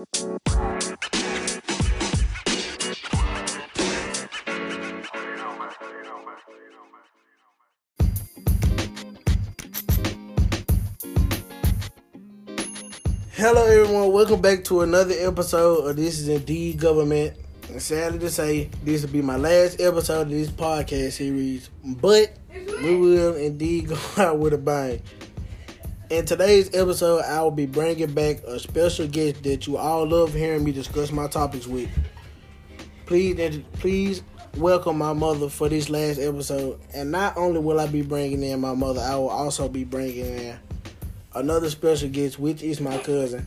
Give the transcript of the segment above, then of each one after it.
Hello, everyone. Welcome back to another episode of This Is Indeed Government. And sadly to say, this will be my last episode of this podcast series, but we will indeed go out with a bang. In today's episode, I will be bringing back a special guest that you all love hearing me discuss my topics with. Please, please welcome my mother for this last episode. And not only will I be bringing in my mother, I will also be bringing in another special guest, which is my cousin.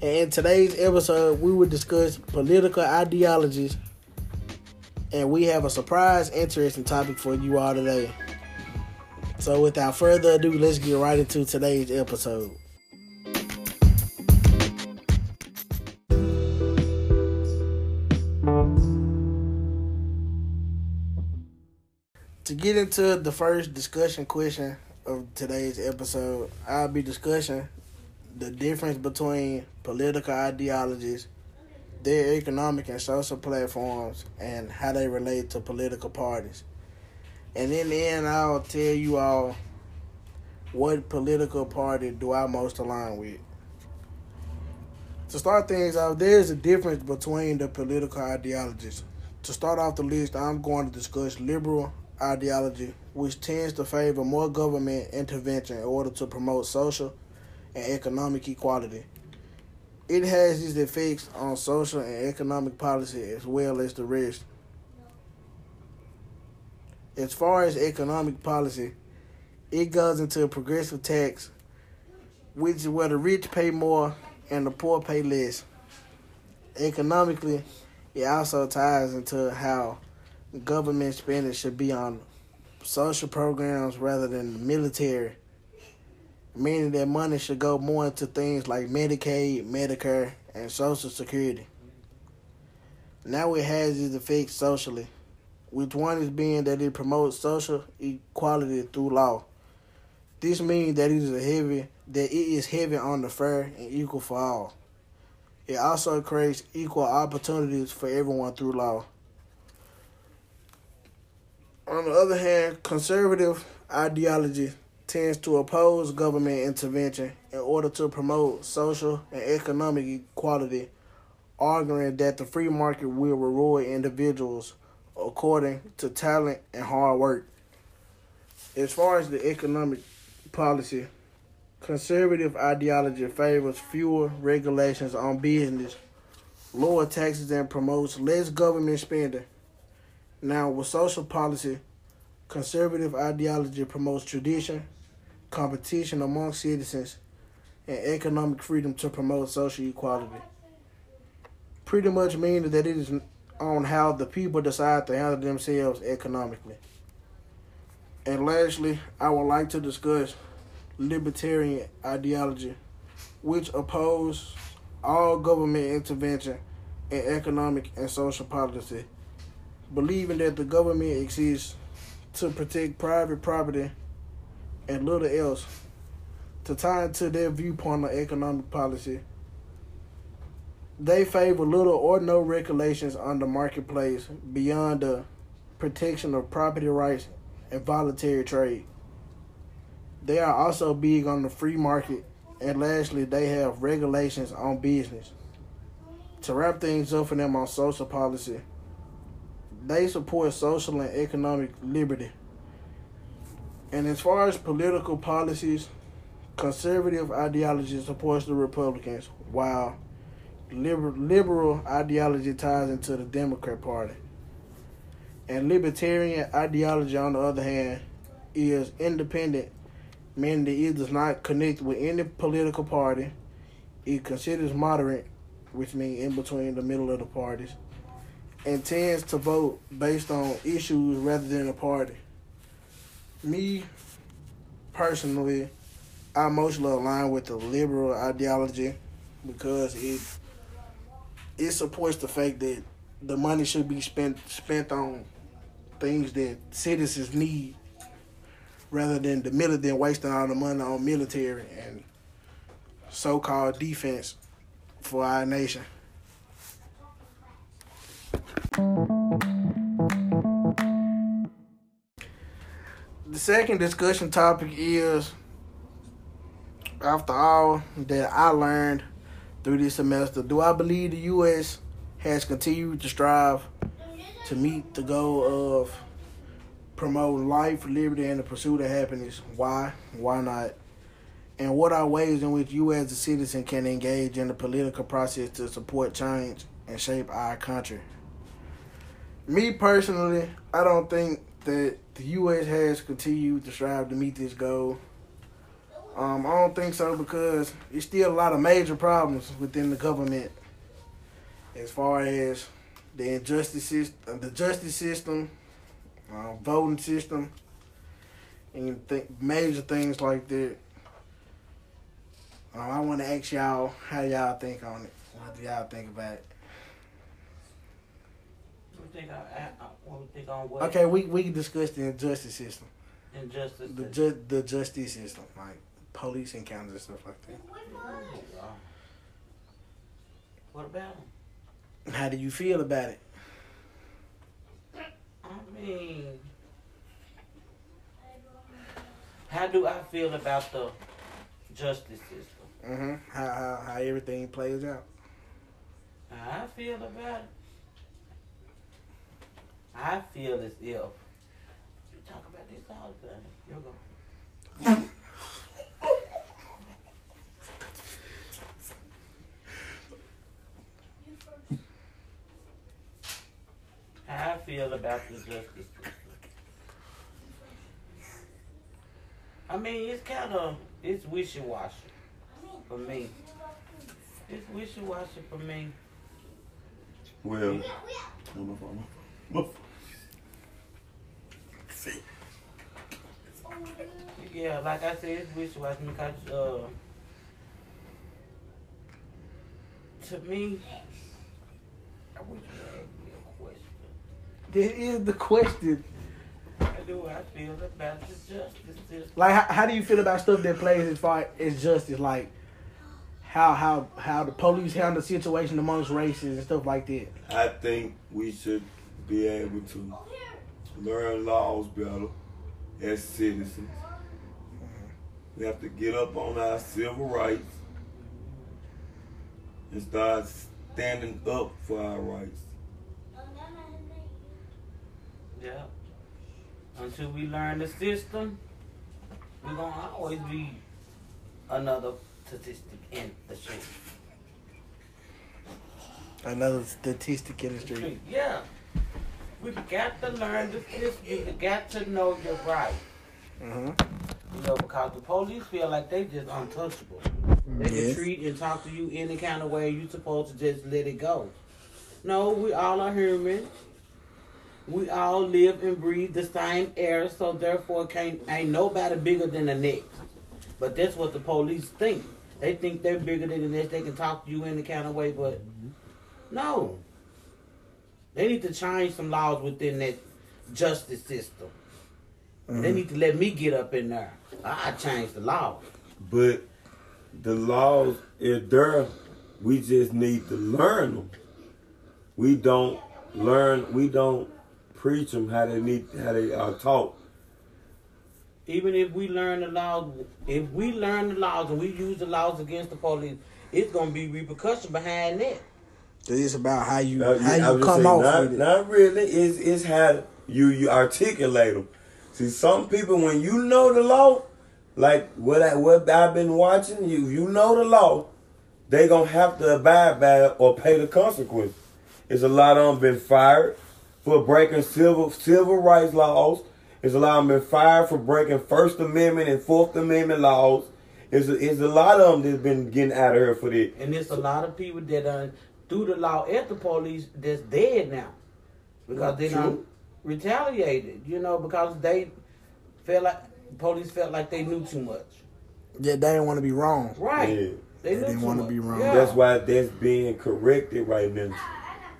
And in today's episode, we will discuss political ideologies, and we have a surprise, interesting topic for you all today. So, without further ado, let's get right into today's episode. To get into the first discussion question of today's episode, I'll be discussing the difference between political ideologies, their economic and social platforms, and how they relate to political parties. And in the end, I'll tell you all what political party do I most align with. To start things off, there's a difference between the political ideologies. To start off the list, I'm going to discuss liberal ideology, which tends to favor more government intervention in order to promote social and economic equality. It has its effects on social and economic policy as well as the rest. As far as economic policy, it goes into a progressive tax, which is where the rich pay more and the poor pay less. Economically, it also ties into how government spending should be on social programs rather than military, meaning that money should go more into things like Medicaid, Medicare, and Social Security. Now it has its effects socially, which one is being that it promotes social equality through law. This means that it is heavy that it is heavy on the fair and equal for all. It also creates equal opportunities for everyone through law. On the other hand, conservative ideology tends to oppose government intervention in order to promote social and economic equality, arguing that the free market will reward individuals according to talent and hard work. As far as the economic policy, conservative ideology favors fewer regulations on business, lower taxes, and promotes less government spending. Now, with social policy, conservative ideology promotes tradition, competition among citizens, and economic freedom to promote social equality. Pretty much meaning that it is on how the people decide to handle themselves economically. And lastly, I would like to discuss libertarian ideology, which opposes all government intervention in economic and social policy believing that the government exists to protect private property and little else. To tie into their viewpoint on economic policy, they favor little or no regulations on the marketplace beyond the protection of property rights and voluntary trade. They are also big on the free market, and lastly, they have regulations on business. To wrap things up for them on social policy, they support social and economic liberty. And as far as political policies, conservative ideology supports the Republicans, while liberal, liberal ideology ties into the Democrat Party. And libertarian ideology, on the other hand, is independent, meaning that it does not connect with any political party. It considers moderate, which means in between the middle of the parties and tends to vote based on issues rather than a party. Me, personally, I mostly align with the liberal ideology because it it supports the fact that the money should be spent spent on things that citizens need rather than the military wasting all the money on military and so called defense for our nation. The second discussion topic is after all that I learned through this semester, do I believe the U.S. has continued to strive to meet the goal of promoting life, liberty, and the pursuit of happiness? Why? Why not? And what are ways in which you as a citizen can engage in the political process to support change and shape our country? Me personally, I don't think that the U.S. has continued to strive to meet this goal. Um, I don't think so because there's still a lot of major problems within the government as far as the injustice system, the justice system, uh, voting system, and th- major things like that. Um, I want to ask y'all how y'all think on it. What do y'all think about it? Think uh, what we think on what? Okay, we we can discuss the injustice system, Injustice. the ju- the justice system, like police encounters and stuff like that. What about them? How do you feel about it? I mean, how do I feel about the justice system? Mm-hmm. How, how how everything plays out. How I feel about it. I feel as if you talk about this all the time. You're going. I feel about the justice system. I mean, it's kind of it's wishy washy for me. It's wishy washy for me. Well, my fault, my fault. See. Yeah, like I said, it's wishy washy because uh, to me, I wish you asked me a question. This is the question. How do I feel about the justice system? Like, how, how do you feel about stuff that plays as far as justice? Like, how how how the police handle the situation amongst races and stuff like that. I think we should be able to learn laws better as citizens. We have to get up on our civil rights and start standing up for our rights. Yeah. Until we learn the system, we're gonna always be another statistic in the street. Another statistic in the street. Yeah. We got to learn the system. You got to know your right. Mm-hmm. You know, because the police feel like they just untouchable. They Yes. can treat and talk to you any kind of way. You supposed to just let it go. No, we all are human. We all live and breathe the same air, so therefore can't ain't nobody bigger than the next. But that's what the police think. They think they're bigger than the next. They can talk to you any kind of way, but no. They need to change some laws within that justice system. They mm-hmm. need to let me get up in there. I change the law. But the laws is there. We just need to learn them. We don't learn. We don't preach them how they need how they are taught. Even if we learn the laws, if we learn the laws and we use the laws against the police, it's gonna be repercussion behind that. It's about how you Uh, how you come saying, off not, with it. Not really. It's, it's how you, you articulate them. See, some people, when you know the law, like what I, what I've been watching, you you know the law, they gonna have to abide by it or pay the consequence. There's a lot of them been fired for breaking civil civil rights laws. There's a lot of them fired for breaking First Amendment and Fourth Amendment laws. There's a, there's a lot of them that's been getting out of here for that. And it's a lot of people that done threw the law at the police that's dead now. Because they True. done retaliated, you know, because they felt like police felt like they knew too much. Yeah, they didn't want to be wrong. Right. Yeah. They They didn't wanna be wrong. Yeah. That's why that's being corrected right now.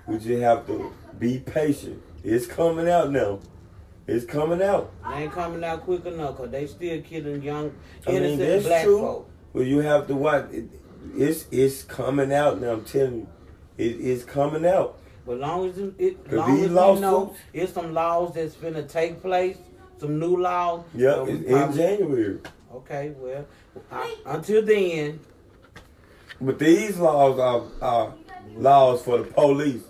We just have to be patient. It's coming out now. It's coming out. They ain't coming out quick enough because they still killing young, I mean, innocent black true. folk. Well, you have to watch. It, it's it's coming out now. I'm telling you, it, it's coming out. But long as it, long as we know lawsuits- it's some laws that's finna take place, some new laws. Yeah, so in January. Okay, well, I, until then, But these laws are, are laws for the police.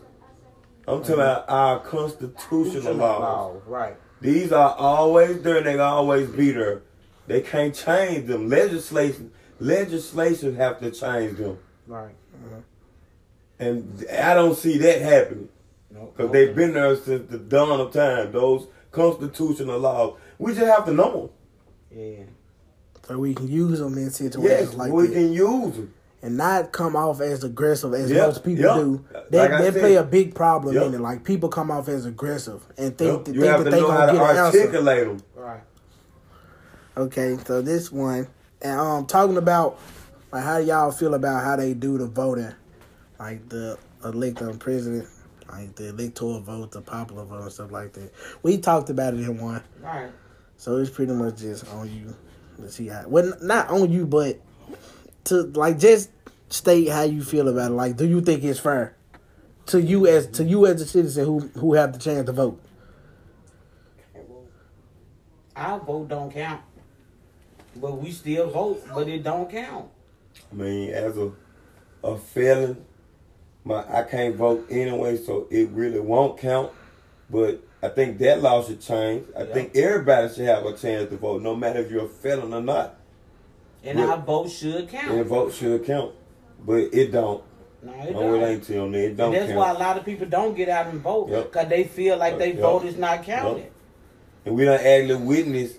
I'm talking about our constitutional constitutional laws. right? These are always there. and They always be there. They can't change them. Legislation, legislation have to change them, Right. Mm-hmm. and I don't see that happening No, because no. they've been there since the dawn of time. Those constitutional laws, we just have to know Yeah. So we can use them in them. situations Yes, like we that. can use them. And not come off as aggressive as Yeah, most people yeah. do. They, Like I they said. play a big problem Yeah. in it. Like people come off as aggressive and think, that you think that they know how gonna to get an answer. articulate them. Right. Okay, so this one, and um, talking about like how y'all feel about how they do the voting, like the elect on president, like the electoral vote, the popular vote, and stuff like that. We talked about it in one, Right. so it's pretty much just on you to see how. Well, not on you, but to like just state how you feel about it. Like, do you think it's fair to you as to you as a citizen who who have the chance to vote? Our vote don't count, but we still vote, but it don't count. I mean, as a a felon, my I can't vote anyway, so it really won't count. But I think that law should change. I Yeah. think everybody should have a chance to vote, no matter if you're a felon or not. And our vote should count. And vote should count, but it don't. no, it No, don't. it ain't till then. It don't And that's count. why a lot of people don't get out and vote Yep. because they feel like their Yep. vote is not counted. And we don't actually witness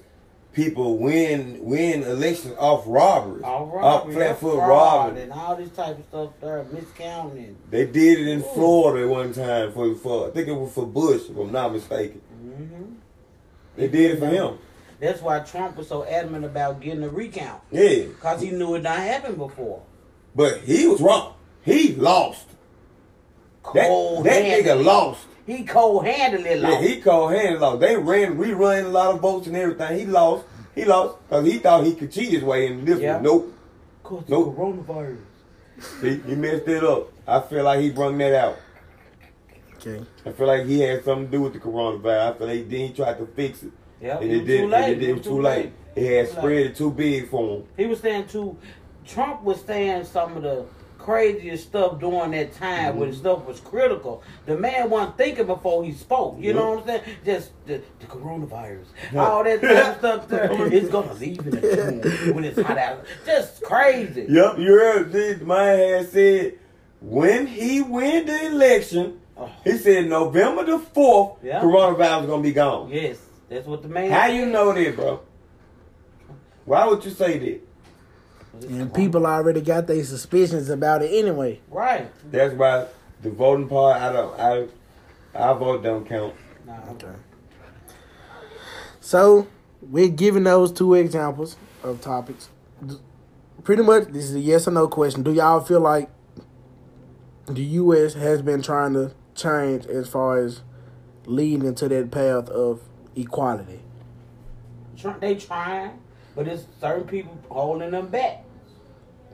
people win win elections off robberies, off robbery, flat foot robbery. and all this type of stuff there, miscounting. They did it in Florida one time for for I think it was for Bush, if I'm not mistaken. Mm-hmm. They did it for him. That's why Trump was so adamant about getting a recount Yeah, because he knew it not happened before. but he was wrong. He lost. That, Cold that nigga lost. He cold handedly Yeah, he cold hand lost. They ran, rerun a lot of votes and everything. He lost. He lost because he thought he could cheat his way in this Yeah. one. Nope. Cause the Nope. coronavirus. He, he messed it up. I feel like he brung that out. Okay, I feel like he had something to do with the coronavirus. I feel like then he tried to fix it. Yep, and it did. too and late. It, did- was too late. It had Too spread it too big for him. He was saying too. Trump was saying some of the craziest stuff during that time Mm-hmm. when stuff was critical. The man wasn't thinking before he spoke. You know what I'm saying? Just the, the coronavirus, all that type of stuff. It's gonna leave in the tomb when it's hot out. Just crazy. Yep, you heard this. My had said when he win the election, Oh. he said November the fourth, coronavirus gonna be gone. Yes, that's what the man. How you know that, bro? Why would you say that? and people already got their suspicions about it anyway. Right. That's why the voting part, I don't, I, I vote don't count. Nah, Okay. So we're giving those two examples of topics. Pretty much, this is a yes or no question. Do y'all feel like the U.S. has been trying to change as far as leading into that path of equality? Try- they trying, but it's certain people holding them back.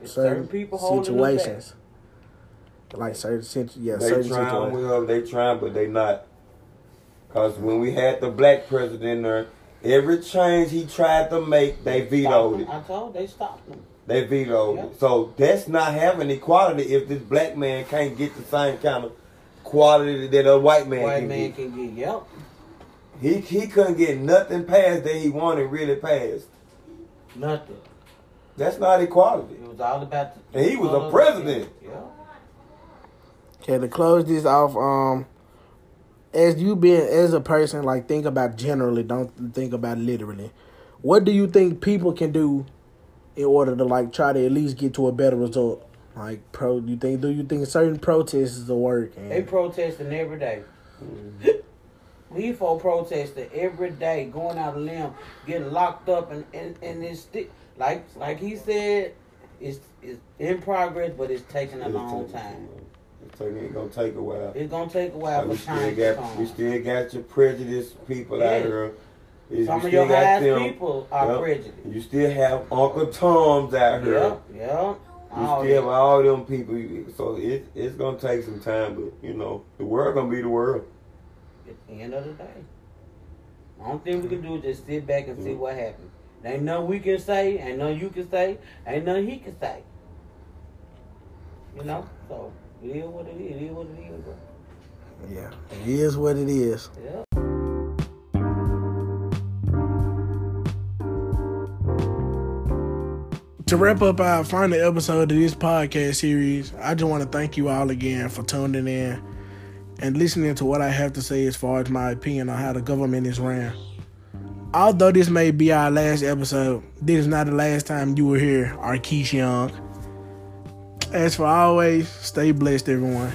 It's certain, people holding situations, like certain situ- yeah, They certain trying, situations. well, they trying, but they not. Cause when we had the black president there, every change he tried to make, they them vetoed it. I told they stopped them. They vetoed Yeah. it. So that's not having equality if this black man can't get the same kind of quality that a white man White can man get. can get yep. He he couldn't get nothing passed that he wanted really passed. Nothing. That's not equality. It was all about. The And he was a color of the president. Yeah. Okay, to close this off, um, as you being as a person, like think about generally, don't think about literally. What do you think people can do in order to like try to at least get to a better result? Like pro, you think do you think certain protests will work? They protesting every day. We for protesting every day, going out of limb, getting locked up, and and and it's like like he said, it's it's in progress, but it's taking a long time. So it gonna take a while. It's gonna take a while we for still got we still got your prejudiced people out here. You- Some you of your still got highest them. people are Yep. prejudiced. You still have Uncle Toms out here. Yep, yep. All still have all them people. So it, it's gonna take some time, but you know, the world gonna be the world. At the end of the day. The Only thing we can do is just sit back and see Mhm. what happens. Ain't nothing we can say, ain't nothing you can say, ain't nothing he can say. You know? So it is what it is, it is what it is, bro. Yeah, it is what it is. Yeah. To wrap up our final episode of this podcast series, I just want to thank you all again for tuning in and listening to what I have to say as far as my opinion on how the government is ran. Although this may be our last episode, this is not the last time you will hear Arkeisha Young. As for always, stay blessed, everyone.